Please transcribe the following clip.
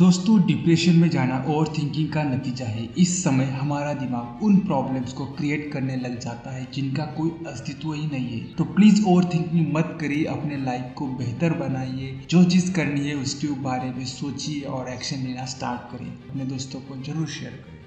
दोस्तों डिप्रेशन में जाना ओवर थिंकिंग का नतीजा है। इस समय हमारा दिमाग उन प्रॉब्लम्स को क्रिएट करने लग जाता है जिनका कोई अस्तित्व ही नहीं है। तो प्लीज़ ओवर थिंकिंग मत करिए, अपने लाइफ को बेहतर बनाइए। जो चीज़ करनी है, उसके बारे में सोचिए और एक्शन लेना स्टार्ट करिए। अपने दोस्तों को ज़रूर शेयर करें